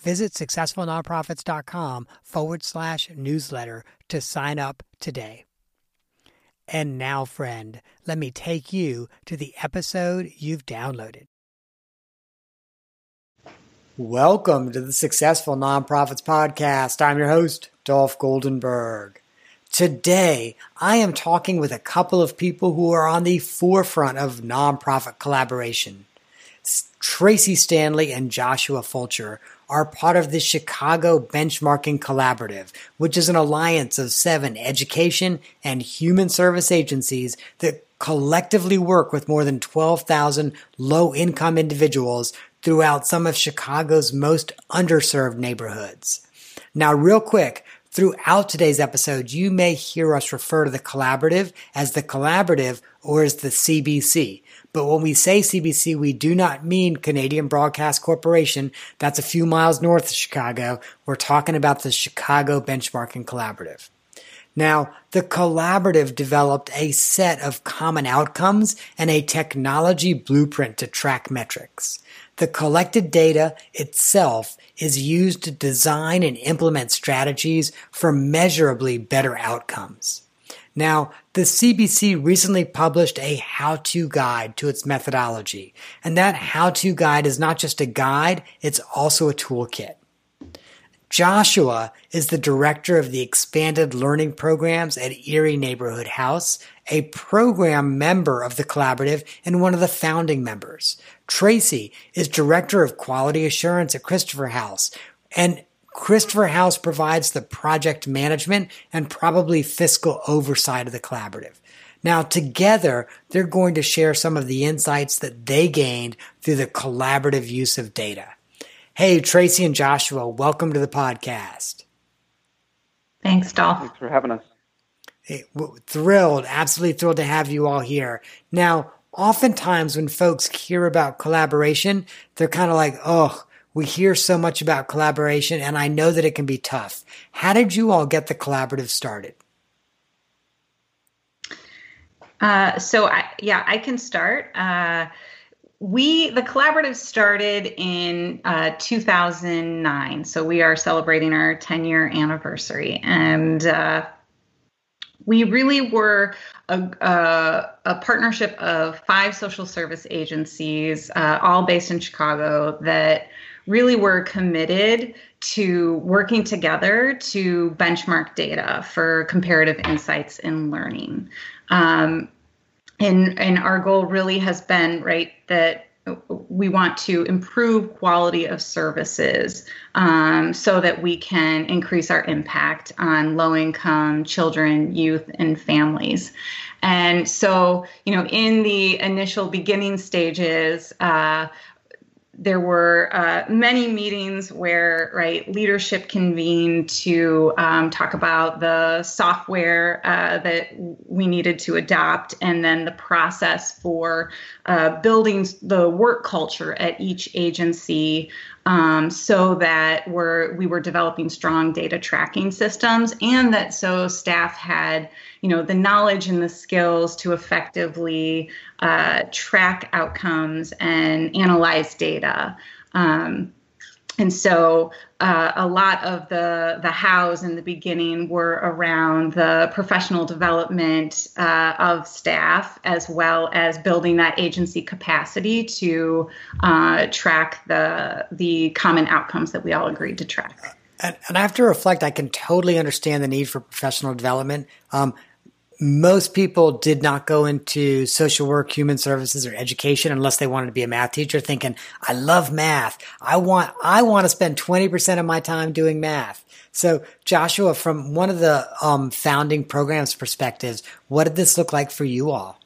Visit successfulnonprofits.com forward slash newsletter to sign up today. And now, friend, let me take you to the episode you've downloaded. Welcome to the Successful Nonprofits Podcast. I'm your host, Dolph Goldenberg. Today, I am talking with a couple of people who are on the forefront of nonprofit collaboration. Tracy Stanley and Joshua Fulcher are part of the Chicago Benchmarking Collaborative, which is an alliance of seven education and human service agencies that collectively work with more than 12,000 low income individuals throughout some of Chicago's most underserved neighborhoods. Now, real quick, throughout today's episode, you may hear us refer to the collaborative as the collaborative or as the CBC. But when we say CBC, we do not mean Canadian Broadcast Corporation. That's a few miles north of Chicago. We're talking about the Chicago Benchmarking Collaborative. Now, the collaborative developed a set of common outcomes and a technology blueprint to track metrics. The collected data itself is used to design and implement strategies for measurably better outcomes. Now, the CBC recently published a how to guide to its methodology, and that how to guide is not just a guide, it's also a toolkit. Joshua is the director of the expanded learning programs at Erie Neighborhood House, a program member of the collaborative and one of the founding members. Tracy is director of quality assurance at Christopher House and Christopher House provides the project management and probably fiscal oversight of the collaborative. Now, together, they're going to share some of the insights that they gained through the collaborative use of data. Hey, Tracy and Joshua, welcome to the podcast. Thanks, Dolph. Thanks for having us. Hey, thrilled, absolutely thrilled to have you all here. Now, oftentimes when folks hear about collaboration, they're kind of like, oh, we hear so much about collaboration, and I know that it can be tough. How did you all get the collaborative started? Uh, so, I, yeah, I can start. Uh, we the collaborative started in uh, 2009, so we are celebrating our 10 year anniversary, and uh, we really were a, a, a, partnership of five social service agencies, uh, all based in Chicago, that really were committed to working together to benchmark data for comparative insights in learning. Um, and, and our goal really has been, right, that we want to improve quality of services um, so that we can increase our impact on low income children, youth, and families. And so, you know, in the initial beginning stages, uh, there were uh, many meetings where right leadership convened to um, talk about the software uh, that we needed to adopt and then the process for uh, building the work culture at each agency um, so that we're, we were developing strong data tracking systems and that so staff had you know the knowledge and the skills to effectively uh, track outcomes and analyze data. Um, and so uh, a lot of the the hows in the beginning were around the professional development uh, of staff as well as building that agency capacity to uh, track the the common outcomes that we all agreed to track. And, and I have to reflect. I can totally understand the need for professional development. Um, most people did not go into social work, human services, or education unless they wanted to be a math teacher thinking, I love math. I want, I want to spend 20% of my time doing math. So Joshua, from one of the um, founding programs perspectives, what did this look like for you all?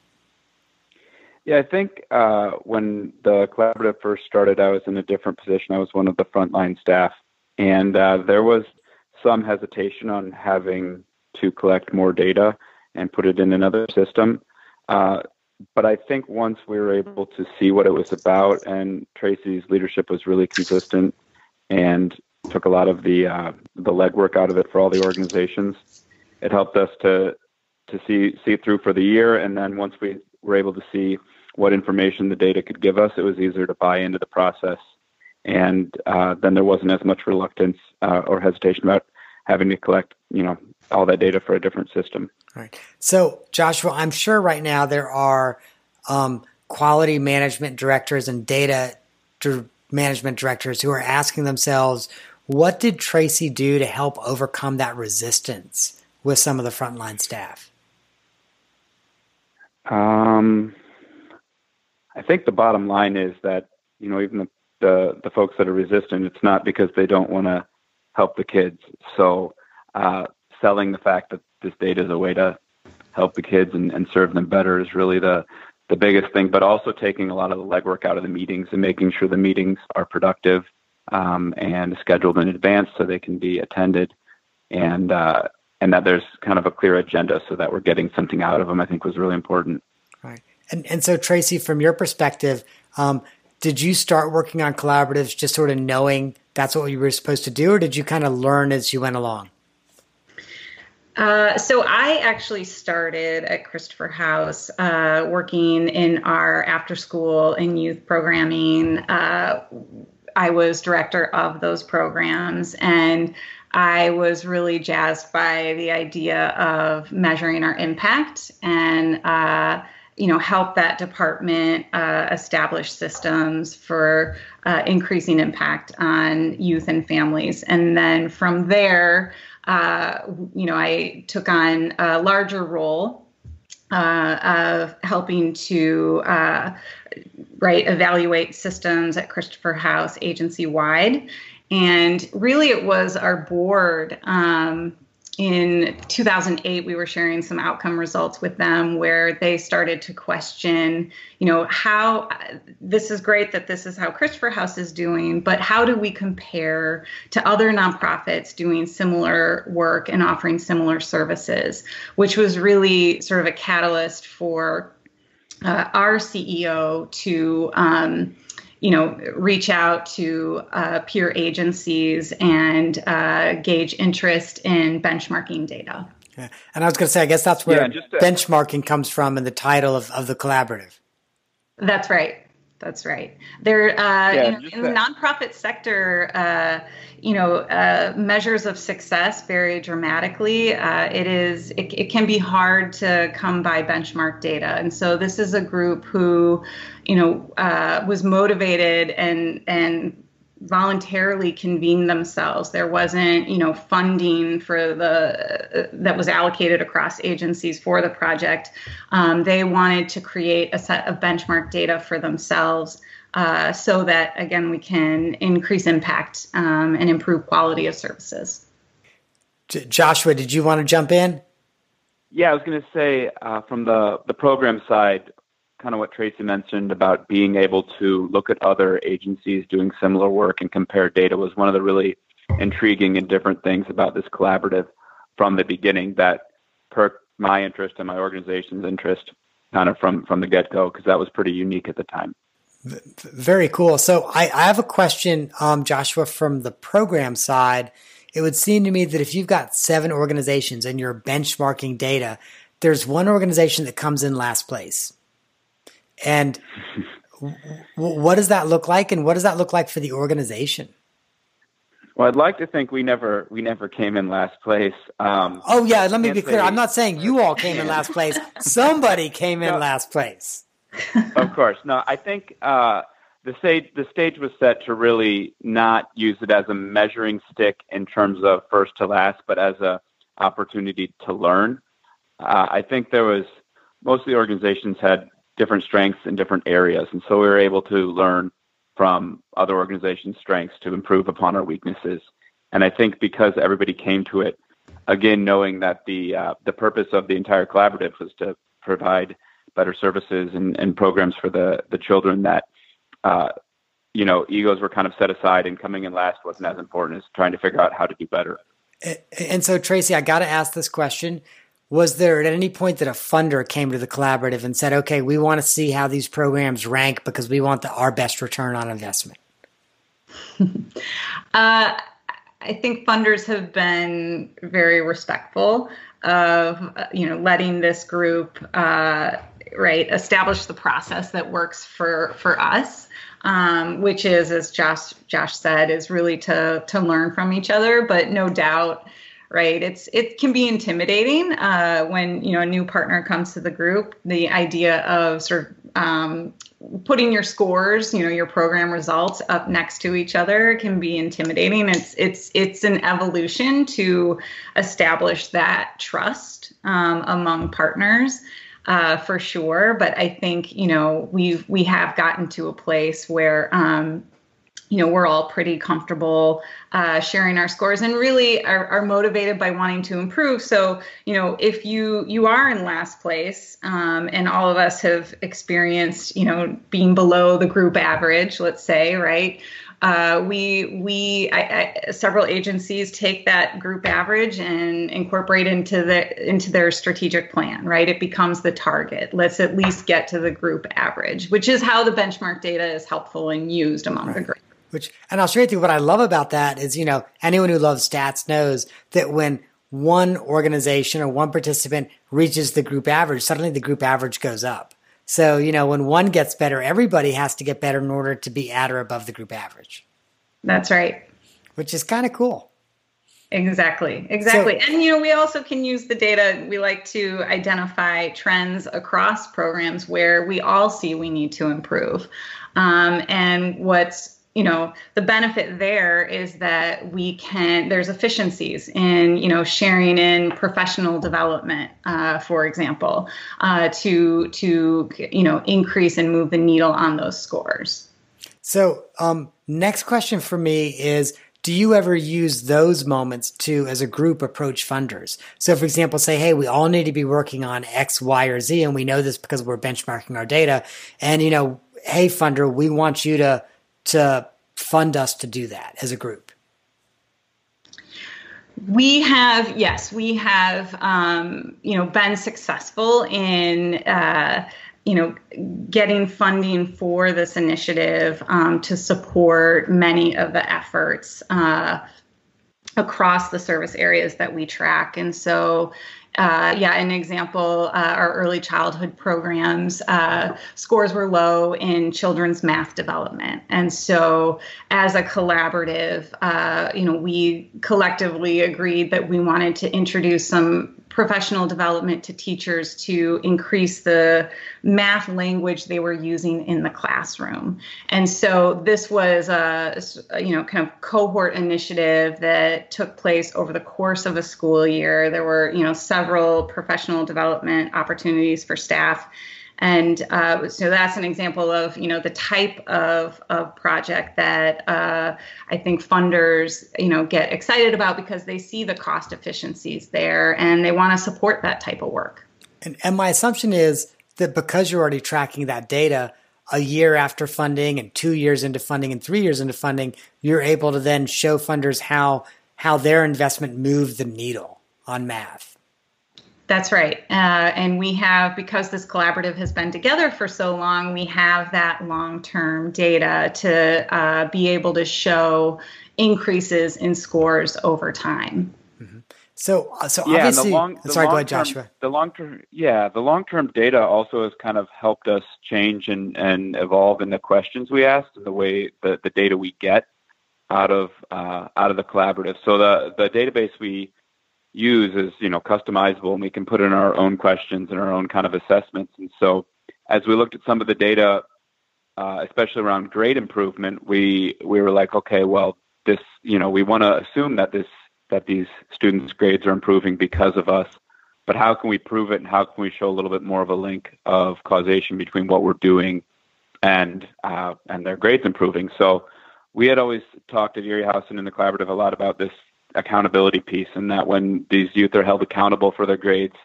Yeah, I think uh, when the collaborative first started, I was in a different position. I was one of the frontline staff, and uh, there was some hesitation on having to collect more data and put it in another system. Uh, but I think once we were able to see what it was about, and Tracy's leadership was really consistent and took a lot of the uh, the legwork out of it for all the organizations, it helped us to to see see through for the year. And then once we were able to see what information the data could give us, it was easier to buy into the process. And uh, then there wasn't as much reluctance uh, or hesitation about having to collect, you know, all that data for a different system. Right. So, Joshua, I'm sure right now there are um, quality management directors and data management directors who are asking themselves, what did Tracy do to help overcome that resistance with some of the frontline staff? Um, I think the bottom line is that you know even the, the, the folks that are resistant, it's not because they don't want to help the kids. So uh, selling the fact that this data is a way to help the kids and, and serve them better is really the the biggest thing. But also taking a lot of the legwork out of the meetings and making sure the meetings are productive um, and scheduled in advance so they can be attended, and uh, and that there's kind of a clear agenda so that we're getting something out of them. I think was really important. Right. And and so Tracy, from your perspective, um, did you start working on collaboratives just sort of knowing that's what you were supposed to do, or did you kind of learn as you went along? Uh, so I actually started at Christopher House uh, working in our after school and youth programming. Uh, I was director of those programs and I was really jazzed by the idea of measuring our impact and uh, you know help that department uh, establish systems for uh, increasing impact on youth and families and then from there uh, you know, I took on a larger role uh, of helping to uh, right evaluate systems at Christopher House agency wide, and really it was our board um, in 2008 we were sharing some outcome results with them where they started to question you know how this is great that this is how christopher house is doing but how do we compare to other nonprofits doing similar work and offering similar services which was really sort of a catalyst for uh, our ceo to um, you know, reach out to uh, peer agencies and uh, gauge interest in benchmarking data. Yeah. And I was going to say, I guess that's where yeah, to- benchmarking comes from in the title of, of the collaborative. That's right. That's right. There, uh, yeah, in, in the nonprofit sector, uh, you know, uh, measures of success vary dramatically. Uh, it is, it, it, can be hard to come by benchmark data, and so this is a group who, you know, uh, was motivated and and voluntarily convened themselves. There wasn't, you know, funding for the that was allocated across agencies for the project. Um, they wanted to create a set of benchmark data for themselves. Uh, so that again we can increase impact um, and improve quality of services. J- Joshua, did you want to jump in? Yeah, I was going to say uh, from the the program side, kind of what Tracy mentioned about being able to look at other agencies doing similar work and compare data was one of the really intriguing and different things about this collaborative from the beginning that perked my interest and my organization's interest kind of from from the get-go because that was pretty unique at the time. Very cool. So i, I have a question um, joshua from the program side. It would seem to me that if you've got seven organizations and you're benchmarking data there's one organization that comes in last place And w- what does that look like, and what does that look like for the organization? Well, I'd like to think we never we never came in last place. Um, oh yeah, let me be clear. Say, I'm not saying you all came in last place. Somebody came in no, last place. of course, no. I think uh, the stage the stage was set to really not use it as a measuring stick in terms of first to last, but as a opportunity to learn. Uh, I think there was most of the organizations had different strengths in different areas, and so we were able to learn from other organizations' strengths to improve upon our weaknesses. And I think because everybody came to it, again, knowing that the uh, the purpose of the entire collaborative was to provide better services and, and programs for the the children that uh, you know egos were kind of set aside and coming in last wasn't as important as trying to figure out how to do better. And so, Tracy, I got to ask this question was there at any point that a funder came to the collaborative and said, okay, we want to see how these programs rank because we want the, our best return on investment? uh, I think funders have been very respectful of, you know, letting this group, uh, right, establish the process that works for, for us. Um, which is, as Josh Josh said, is really to to learn from each other. But no doubt, right? It's it can be intimidating uh, when you know a new partner comes to the group. The idea of sort of um, putting your scores, you know, your program results up next to each other can be intimidating. It's it's it's an evolution to establish that trust um, among partners. Uh, for sure, but I think you know we've we have gotten to a place where um, you know we're all pretty comfortable uh, sharing our scores and really are, are, motivated by wanting to improve. So you know if you you are in last place um, and all of us have experienced you know being below the group average let's say right uh, we we I, I, several agencies take that group average and incorporate into the into their strategic plan right? It becomes the target. Let's at least get to the group average which is how the benchmark data is helpful and used among right. the group which, and I'll with you what I love about that is, you know, anyone who loves stats knows that when one organization or one participant reaches the group average, suddenly the group average goes up. So, you know, when one gets better, everybody has to get better in order to be at or above the group average. That's right. Which is kind of cool. Exactly, exactly. So, and you know, we also can use the data. We like to identify trends across programs where we all see we need to improve. Um, and what's you know the benefit there is that we can there's efficiencies in you know sharing in professional development uh, for example uh, to to you know increase and move the needle on those scores. So um, next question for me is do you ever use those moments to as a group approach funders? So for example say hey we all need to be working on x y or z and we know this because we're benchmarking our data. And you know hey funder we want you to to fund us to do that as a group? We have, yes, we have, um, you know, been successful in, uh, you know, getting funding for this initiative um, to support many of the efforts uh, across the service areas that we track. And so, uh, yeah, an example, uh, our early childhood programs. Uh, scores were low in children's math development, and so as a collaborative, uh, you know, we collectively agreed that we wanted to introduce some professional development to teachers to increase the math language they were using in the classroom. And so this was a, you know kind of cohort initiative that took place over the course of a school year. There were you know several professional development opportunities for staff and uh, so that's an example of you know the type of, of project that uh, I think funders you know get excited about because they see the cost efficiencies there and they want to support that type of work. And, and my assumption is that because you're already tracking that data, a year after funding and two years into funding and three years into funding, you're able to then show funders how how their investment moved the needle on math. That's right. Uh, and we have, because this collaborative has been together for so long, we have that long term data to uh, be able to show increases in scores over time. Mm-hmm. So, uh, so yeah, obviously, the long, the sorry, go ahead, term, Joshua. The long term, yeah, the long term data also has kind of helped us change and, and evolve in the questions we asked and the way the, the data we get out of uh, out of the collaborative. So the the database we use is you know customizable and we can put in our own questions and our own kind of assessments. And so as we looked at some of the data, uh, especially around grade improvement, we we were like, okay, well, this you know we want to assume that this that these students' grades are improving because of us. But how can we prove it and how can we show a little bit more of a link of causation between what we're doing and uh, and their grades improving? So we had always talked at Erie House and in the collaborative a lot about this accountability piece and that when these youth are held accountable for their grades,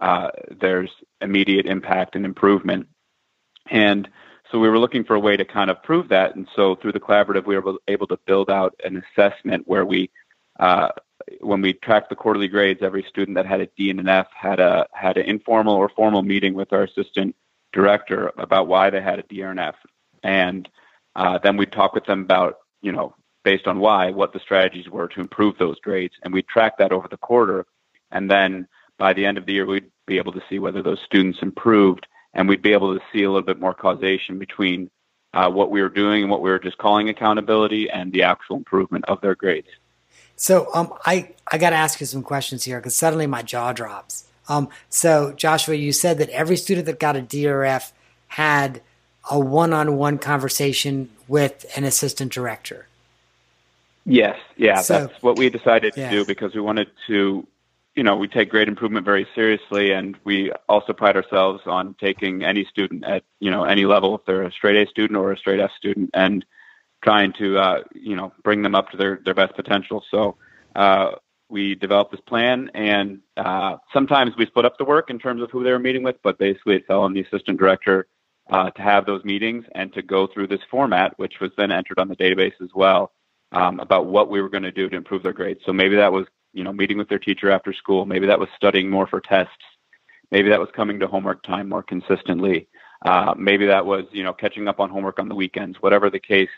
uh, there's immediate impact and improvement. And so we were looking for a way to kind of prove that. And so through the collaborative, we were able to build out an assessment where we uh, when we tracked the quarterly grades, every student that had a D and an F had a had an informal or formal meeting with our assistant director about why they had a D or an F, and uh, then we'd talk with them about you know based on why what the strategies were to improve those grades, and we'd track that over the quarter, and then by the end of the year we'd be able to see whether those students improved, and we'd be able to see a little bit more causation between uh, what we were doing and what we were just calling accountability and the actual improvement of their grades. So um, I I got to ask you some questions here because suddenly my jaw drops. Um, so Joshua, you said that every student that got a DRF had a one-on-one conversation with an assistant director. Yes, yeah, so, that's what we decided yeah. to do because we wanted to, you know, we take grade improvement very seriously, and we also pride ourselves on taking any student at you know any level, if they're a straight A student or a straight F student, and trying to uh, you know bring them up to their their best potential. So uh, we developed this plan, and uh, sometimes we split up the work in terms of who they were meeting with, but basically it fell on the assistant director uh, to have those meetings and to go through this format, which was then entered on the database as well, um, about what we were going to do to improve their grades. So maybe that was you know meeting with their teacher after school, maybe that was studying more for tests, maybe that was coming to homework time more consistently. Uh, maybe that was, you know, catching up on homework on the weekends. Whatever the case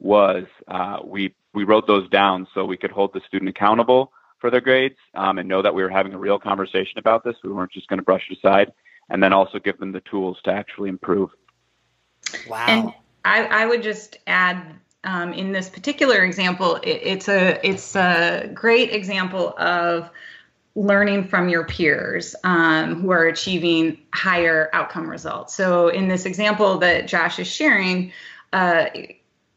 was uh, we we wrote those down so we could hold the student accountable for their grades um, and know that we were having a real conversation about this. We weren't just going to brush it aside, and then also give them the tools to actually improve. Wow. And I, I would just add um, in this particular example, it, it's a it's a great example of learning from your peers um, who are achieving higher outcome results. So in this example that Josh is sharing, uh,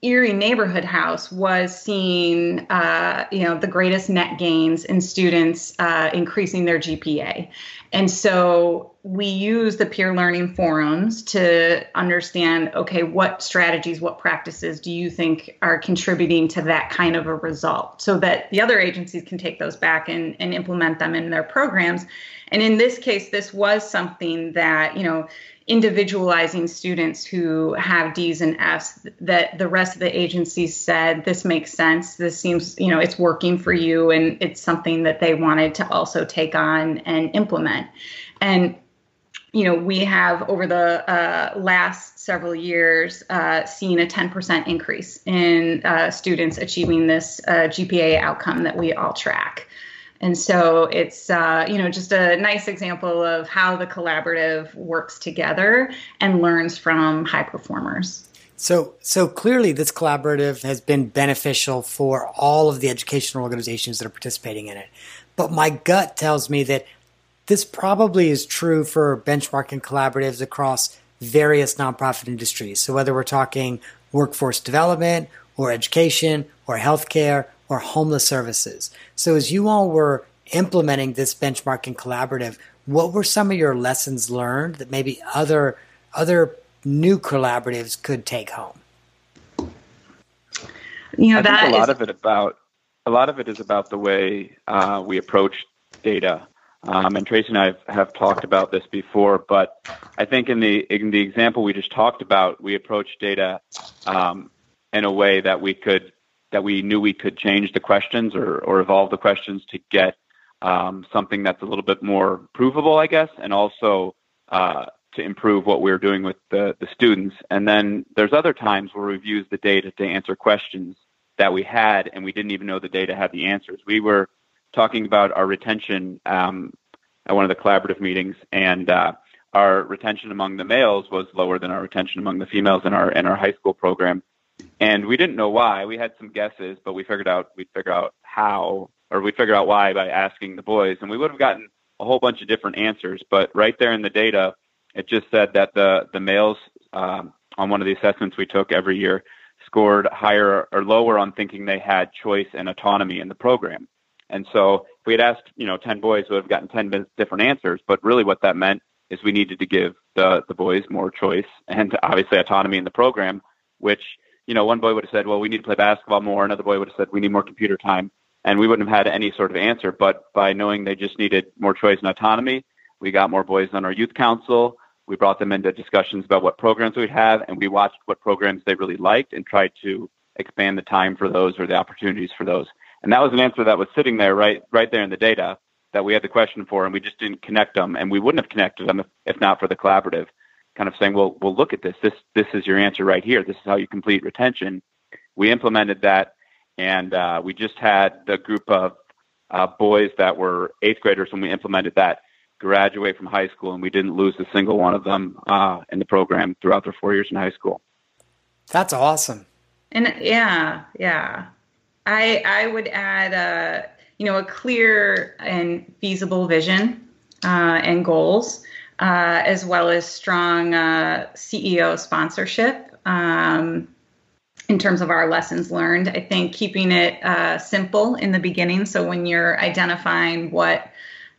Erie Neighborhood House was seeing, uh, you know, the greatest net gains in students uh, increasing their GPA, and so we use the peer learning forums to understand, okay, what strategies, what practices do you think are contributing to that kind of a result, so that the other agencies can take those back and, and implement them in their programs. And in this case, this was something that you know individualizing students who have D's and F's that the rest of the agencies said this makes sense. This seems you know it's working for you and it's something that they wanted to also take on and implement and you know we have over the uh, last several years uh, seen a 10% increase in uh, students achieving this uh, gpa outcome that we all track and so it's uh, you know just a nice example of how the collaborative works together and learns from high performers. So so clearly this collaborative has been beneficial for all of the educational organizations that are participating in it. But my gut tells me that this probably is true for benchmarking collaboratives across various nonprofit industries. So whether we're talking workforce development or education or healthcare or homeless services. So as you all were implementing this benchmarking collaborative, what were some of your lessons learned that maybe other other new collaboratives could take home? You know, I that think a lot is... of it about a lot of it is about the way uh, we approach data. Um, and Tracy and I have, have, talked about this before, but I think in the in the example we just talked about, we approached data um, in a way that we could that we knew we could change the questions or, or evolve the questions to get um, something that's a little bit more provable, I guess, and also uh, to improve what we're doing with the, the students. And then there's other times where we've used the data to answer questions that we had and we didn't even know the data had the answers. We were talking about our retention um, at one of the collaborative meetings, and uh, our retention among the males was lower than our retention among the females in our in our high school program. And we didn't know why. We had some guesses, but we figured out we'd figure out how, or we figured out why by asking the boys, and we would have gotten a whole bunch of different answers. But right there in the data, it just said that the the males um, on one of the assessments we took every year scored higher or lower on thinking they had choice and autonomy in the program. And so if we had asked, you know, 10 boys, would have gotten 10 different answers. But really what that meant is we needed to give the, the boys more choice and obviously autonomy in the program, which, you know, one boy would have said, well, we need to play basketball more. Another boy would have said, we need more computer time. And we wouldn't have had any sort of answer. But by knowing they just needed more choice and autonomy, we got more boys on our youth council. We brought them into discussions about what programs we'd have, and we watched what programs they really liked and tried to expand the time for those or the opportunities for those. And that was an answer that was sitting there right right there in the data that we had the question for, and we just didn't connect them, and we wouldn't have connected them if, if not for the collaborative, kind of saying, well, well, look at this. This this is your answer right here. This is how you complete retention. We implemented that, and uh, we just had the group of uh, boys that were eighth graders when we implemented that graduate from high school, and we didn't lose a single one of them uh, in the program throughout their four years in high school. That's awesome. And yeah, yeah, I I would add a uh, you know a clear and feasible vision uh, and goals, uh, as well as strong uh, CEO sponsorship. Um, in terms of our lessons learned, I think keeping it uh, simple in the beginning. So when you're identifying what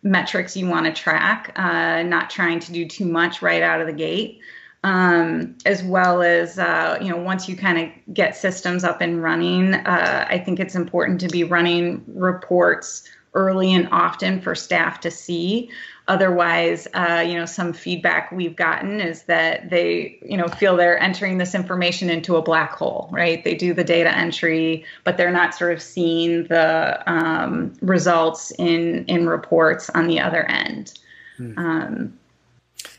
metrics you want to track, uh, not trying to do too much right out of the gate. Um, as well as uh, you know once you kind of get systems up and running uh, i think it's important to be running reports early and often for staff to see Otherwise, uh, you know, some feedback we've gotten is that they, you know, feel they're entering this information into a black hole, right? They do the data entry, but they're not sort of seeing the um, results in in reports on the other end. Hmm. Um,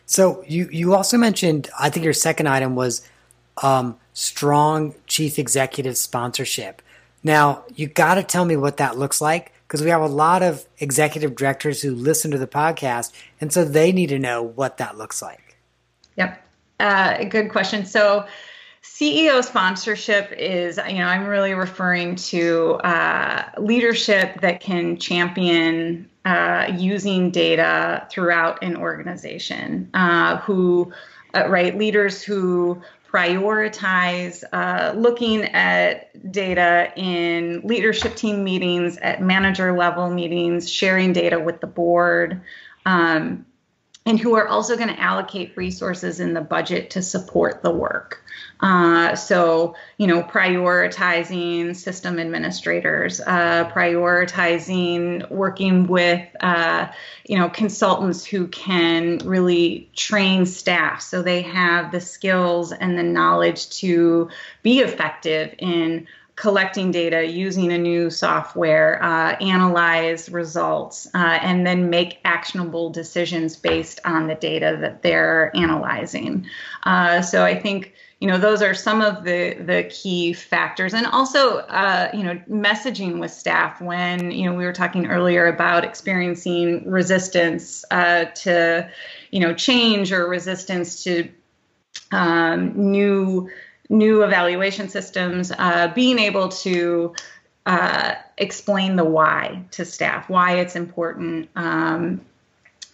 so you you also mentioned, I think your second item was um, strong chief executive sponsorship. Now you got to tell me what that looks like because we have a lot of executive directors who listen to the podcast, and so they need to know what that looks like. Yep, uh, good question. So. CEO sponsorship is, you know, I'm really referring to uh, leadership that can champion uh, using data throughout an organization. Uh, who, uh, right, leaders who prioritize uh, looking at data in leadership team meetings, at manager level meetings, sharing data with the board, um, and who are also going to allocate resources in the budget to support the work. Uh, so, you know, prioritizing system administrators, uh, prioritizing working with, uh, you know, consultants who can really train staff so they have the skills and the knowledge to be effective in collecting data using a new software, uh, analyze results, uh, and then make actionable decisions based on the data that they're analyzing. Uh, so I think you know those are some of the the key factors and also uh, you know messaging with staff when you know we were talking earlier about experiencing resistance uh, to you know change or resistance to um, new new evaluation systems uh, being able to uh, explain the why to staff why it's important um,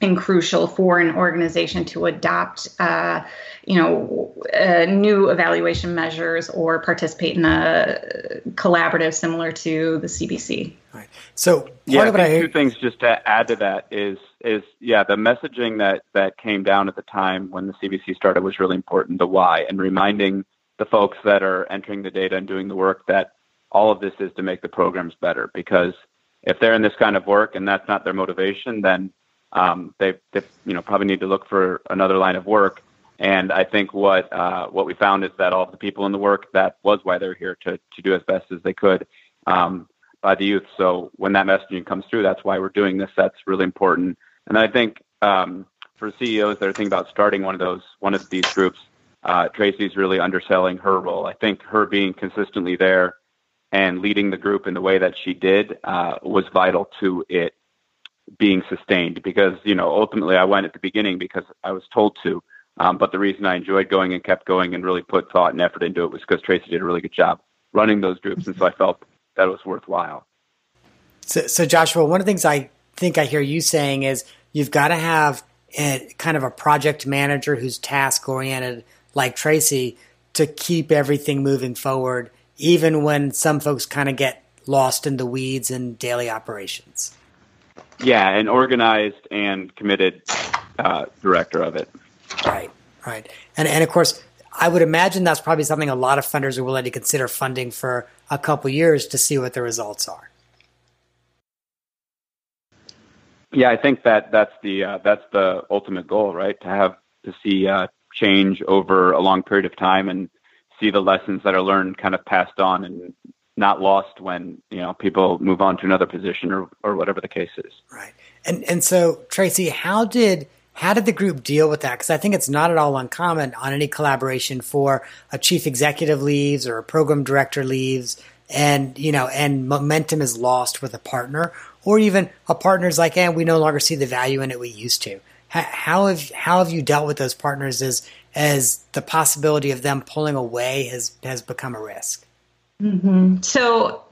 and crucial for an organization to adopt, uh, you know, uh, new evaluation measures or participate in a collaborative similar to the CBC. Right. So yeah, I I two things just to add to that is is yeah the messaging that that came down at the time when the CBC started was really important. The why and reminding the folks that are entering the data and doing the work that all of this is to make the programs better because if they're in this kind of work and that's not their motivation, then um, they, they you know probably need to look for another line of work. And I think what uh, what we found is that all the people in the work that was why they're here to to do as best as they could um, by the youth. So when that messaging comes through, that's why we're doing this. That's really important. And I think um, for CEOs that are thinking about starting one of those one of these groups, uh, Tracy's really underselling her role. I think her being consistently there and leading the group in the way that she did uh, was vital to it being sustained because you know ultimately I went at the beginning because I was told to um, but the reason I enjoyed going and kept going and really put thought and effort into it was because Tracy did a really good job running those groups and so I felt that it was worthwhile so, so Joshua one of the things I think I hear you saying is you've got to have a, kind of a project manager who's task oriented like Tracy to keep everything moving forward even when some folks kind of get lost in the weeds in daily operations. Yeah, an organized and committed uh, director of it. Right, right, and and of course, I would imagine that's probably something a lot of funders are willing to consider funding for a couple years to see what the results are. Yeah, I think that that's the uh, that's the ultimate goal, right? To have to see uh, change over a long period of time and see the lessons that are learned kind of passed on and not lost when you know people move on to another position or or whatever the case is. Right. And and so Tracy, how did how did the group deal with that? Because I think it's not at all uncommon on any collaboration for a chief executive leaves or a program director leaves, and you know, and momentum is lost with a partner, or even a partner's like, "And eh, we no longer see the value in it we used to." How have how have you dealt with those partners as as the possibility of them pulling away has has become a risk? Mm-hmm. So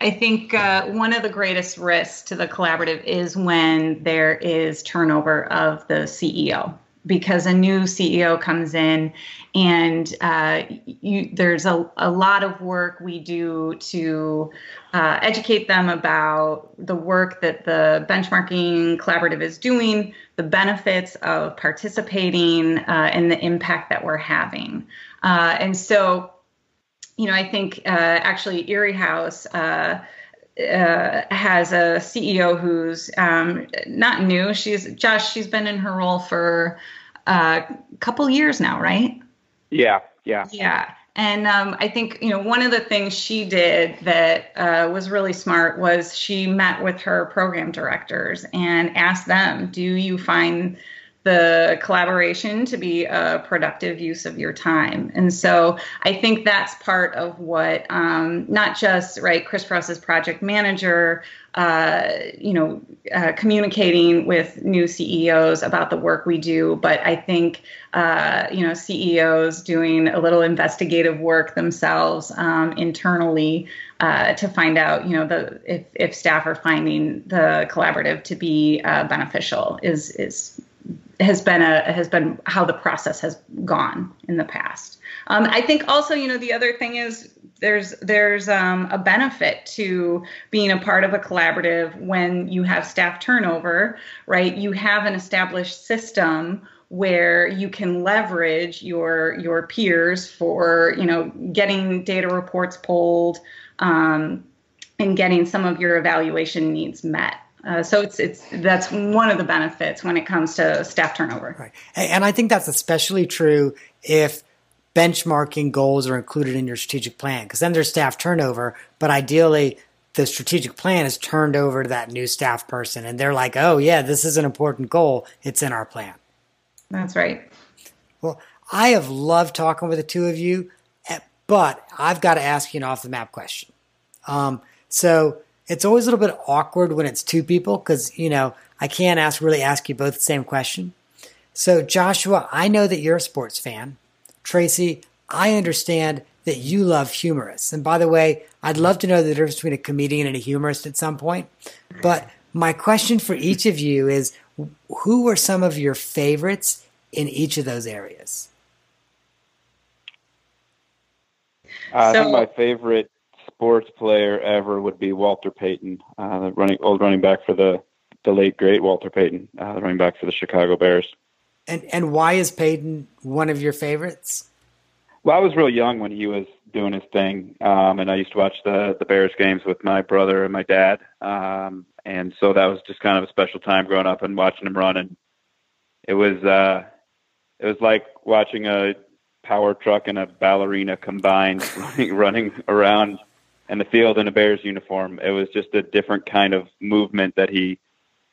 I think uh, one of the greatest risks to the collaborative is when there is turnover of the CEO because a new CEO comes in and uh, you, there's a, a lot of work we do to uh, educate them about the work that the benchmarking collaborative is doing, the benefits of participating, uh, and the impact that we're having. Uh, and so you know, I think uh, actually Erie House uh, uh, has a CEO who's um, not new. She's Josh. She's been in her role for uh, a couple years now, right? Yeah, yeah, yeah. And um, I think you know one of the things she did that uh, was really smart was she met with her program directors and asked them, "Do you find the collaboration to be a productive use of your time. And so I think that's part of what um, not just right Christopher House's project manager, uh, you know, uh, communicating with new CEOs about the work we do, but I think uh, you know CEOs doing a little investigative work themselves um, internally uh, to find out, you know, the if, if staff are finding the collaborative to be uh, beneficial is is has been a has been how the process has gone in the past. Um, I think also, you know, the other thing is there's there's um, a benefit to being a part of a collaborative when you have staff turnover, right? You have an established system where you can leverage your your peers for you know getting data reports pulled um, and getting some of your evaluation needs met. Uh, so it's it's that's one of the benefits when it comes to staff turnover. Right, and I think that's especially true if benchmarking goals are included in your strategic plan, because then there's staff turnover. But ideally, the strategic plan is turned over to that new staff person, and they're like, "Oh yeah, this is an important goal. It's in our plan." That's right. Well, I have loved talking with the two of you, eh, but I've got to ask you an off the map question. Um, so it's always a little bit awkward when it's two people because, you know, I can't ask really ask you both the same question. So, Joshua, I know that you're a sports fan. Tracy, I understand that you love humorists. And by the way, I'd love to know the difference between a comedian and a humorist at some point. But my question for each of you is who are some of your favorites in each of those areas? Uh, so, I think my favorite sports player ever would be Walter Payton, uh, the running old running back for the the late great Walter Payton, uh, the running back for the Chicago Bears. And and why is Payton one of your favorites? Well, I was real young when he was doing his thing, um, and I used to watch the the Bears games with my brother and my dad, um, and so that was just kind of a special time growing up and watching him run. And it was uh, it was like watching a power truck and a ballerina combined running, running around and the field in a Bears uniform. It was just a different kind of movement that he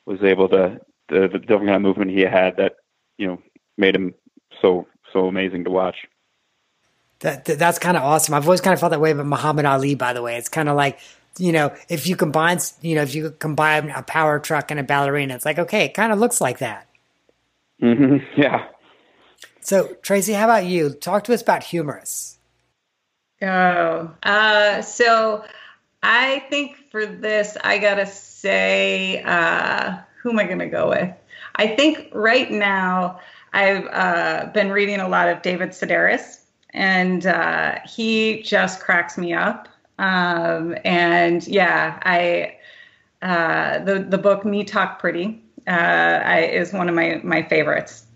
was able to, the, the different kind of movement he had that, you know, made him so, so amazing to watch. that, that that's kind of awesome. I've always kind of felt that way about Muhammad Ali. By the way, it's kind of like you know if you combine you know if you combine a power truck and a ballerina, it's like okay, it kind of looks like that. Mm-hmm. Yeah. So Tracy, how about you? Talk to us about humorous. Oh, uh, so I think for this, I gotta say, uh, who am I gonna go with? I think right now I've uh, been reading a lot of David Sedaris, and uh, he just cracks me up. Um, and yeah, I uh, the the book Me Talk Pretty uh, I, is one of my my favorites.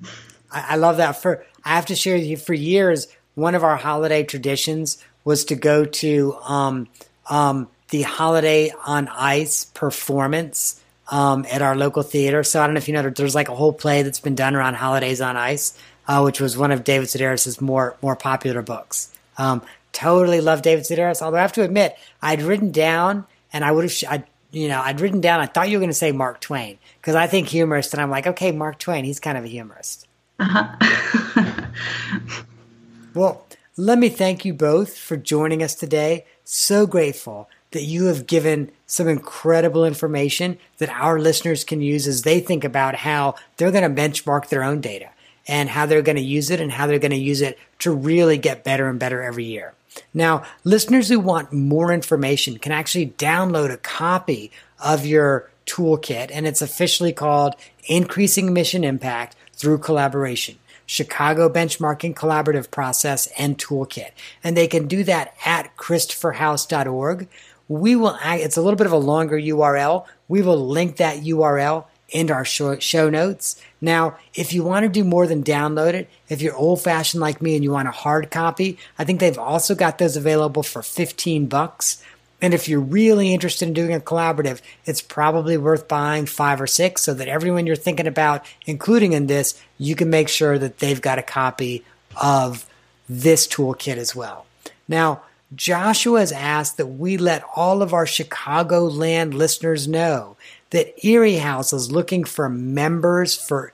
I, I love that. For I have to share with you for years, one of our holiday traditions was to go to um, um, the Holiday on Ice performance um, at our local theater. So I don't know if you know, there's like a whole play that's been done around Holidays on Ice, uh, which was one of David Sedaris's more more popular books. Um, totally love David Sedaris. Although I have to admit, I'd written down, and I would have, I you know, I'd written down. I thought you were going to say Mark Twain because I think humorist, and I'm like, okay, Mark Twain, he's kind of a humorist. Uh-huh. well, let me thank you both for joining us today. So grateful that you have given some incredible information that our listeners can use as they think about how they're going to benchmark their own data and how they're going to use it and how they're going to use it to really get better and better every year. Now, listeners who want more information can actually download a copy of your toolkit, and it's officially called Increasing Mission Impact Through Collaboration. Chicago Benchmarking Collaborative Process and Toolkit. And they can do that at christopherhouse.org we will, it's a little bit of a longer URL. We will link that URL in our show notes. Now, if you want to do more than download it, if you're old fashioned like me and you want a hard copy, I think they've also got those available for 15 bucks. And if you're really interested in doing a collaborative, it's probably worth buying five or six so that everyone you're thinking about, including in this, you can make sure that they've got a copy of this toolkit as well. Now, Joshua has asked that we let all of our Chicagoland listeners know that Erie House is looking for members for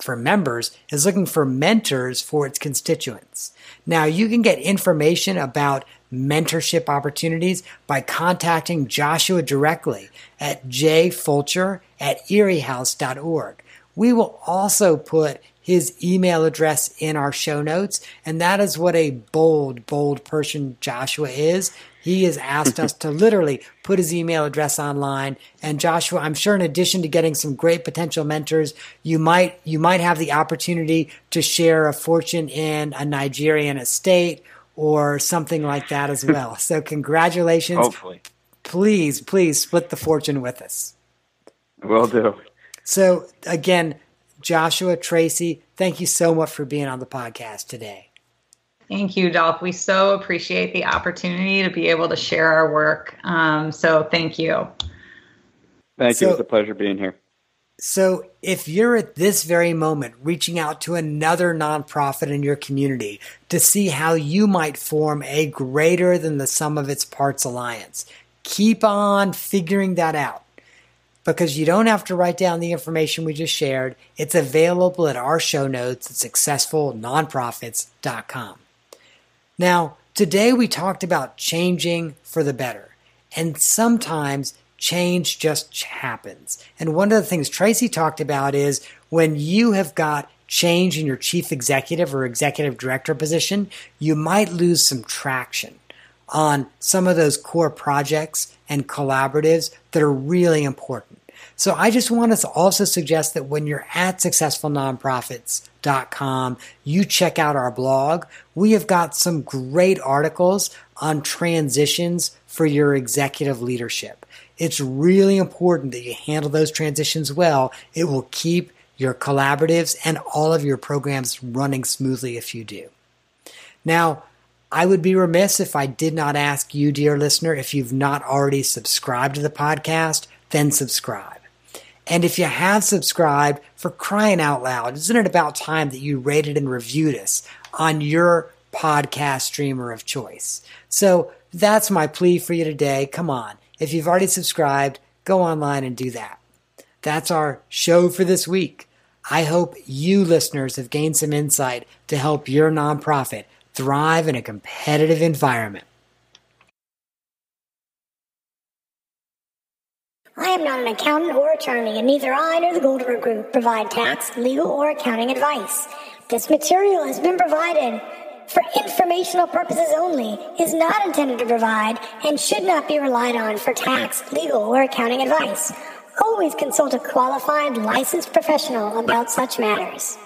for members is looking for mentors for its constituents. Now you can get information about mentorship opportunities by contacting Joshua directly at jfulcher at eriehouse.org. We will also put his email address in our show notes. And that is what a bold, bold person Joshua is. He has asked us to literally put his email address online. And Joshua, I'm sure in addition to getting some great potential mentors, you might, you might have the opportunity to share a fortune in a Nigerian estate or something like that as well. So congratulations. Hopefully. Please, please split the fortune with us. Will do. So again, Joshua, Tracy, thank you so much for being on the podcast today. Thank you, Dolph. We so appreciate the opportunity to be able to share our work. Um, so thank you. Thank so, you. It's a pleasure being here. So, if you're at this very moment reaching out to another nonprofit in your community to see how you might form a greater than the sum of its parts alliance, keep on figuring that out because you don't have to write down the information we just shared. It's available at our show notes at successfulnonprofits.com. Now, today we talked about changing for the better. And sometimes change just happens. And one of the things Tracy talked about is when you have got change in your chief executive or executive director position, you might lose some traction on some of those core projects and collaboratives that are really important. So I just want to also suggest that when you're at successfulnonprofits.com, you check out our blog. We have got some great articles on transitions for your executive leadership. It's really important that you handle those transitions well. It will keep your collaboratives and all of your programs running smoothly if you do. Now, I would be remiss if I did not ask you, dear listener, if you've not already subscribed to the podcast, then subscribe. And if you have subscribed, for crying out loud, isn't it about time that you rated and reviewed us on your podcast streamer of choice? So that's my plea for you today. Come on. If you've already subscribed, go online and do that. That's our show for this week. I hope you listeners have gained some insight to help your nonprofit thrive in a competitive environment. I am not an accountant or attorney, and neither I nor the Goldenburg Group provide tax, legal, or accounting advice. This material has been provided for informational purposes only, is not intended to provide, and should not be relied on for tax, legal, or accounting advice. Always consult a qualified, licensed professional about such matters.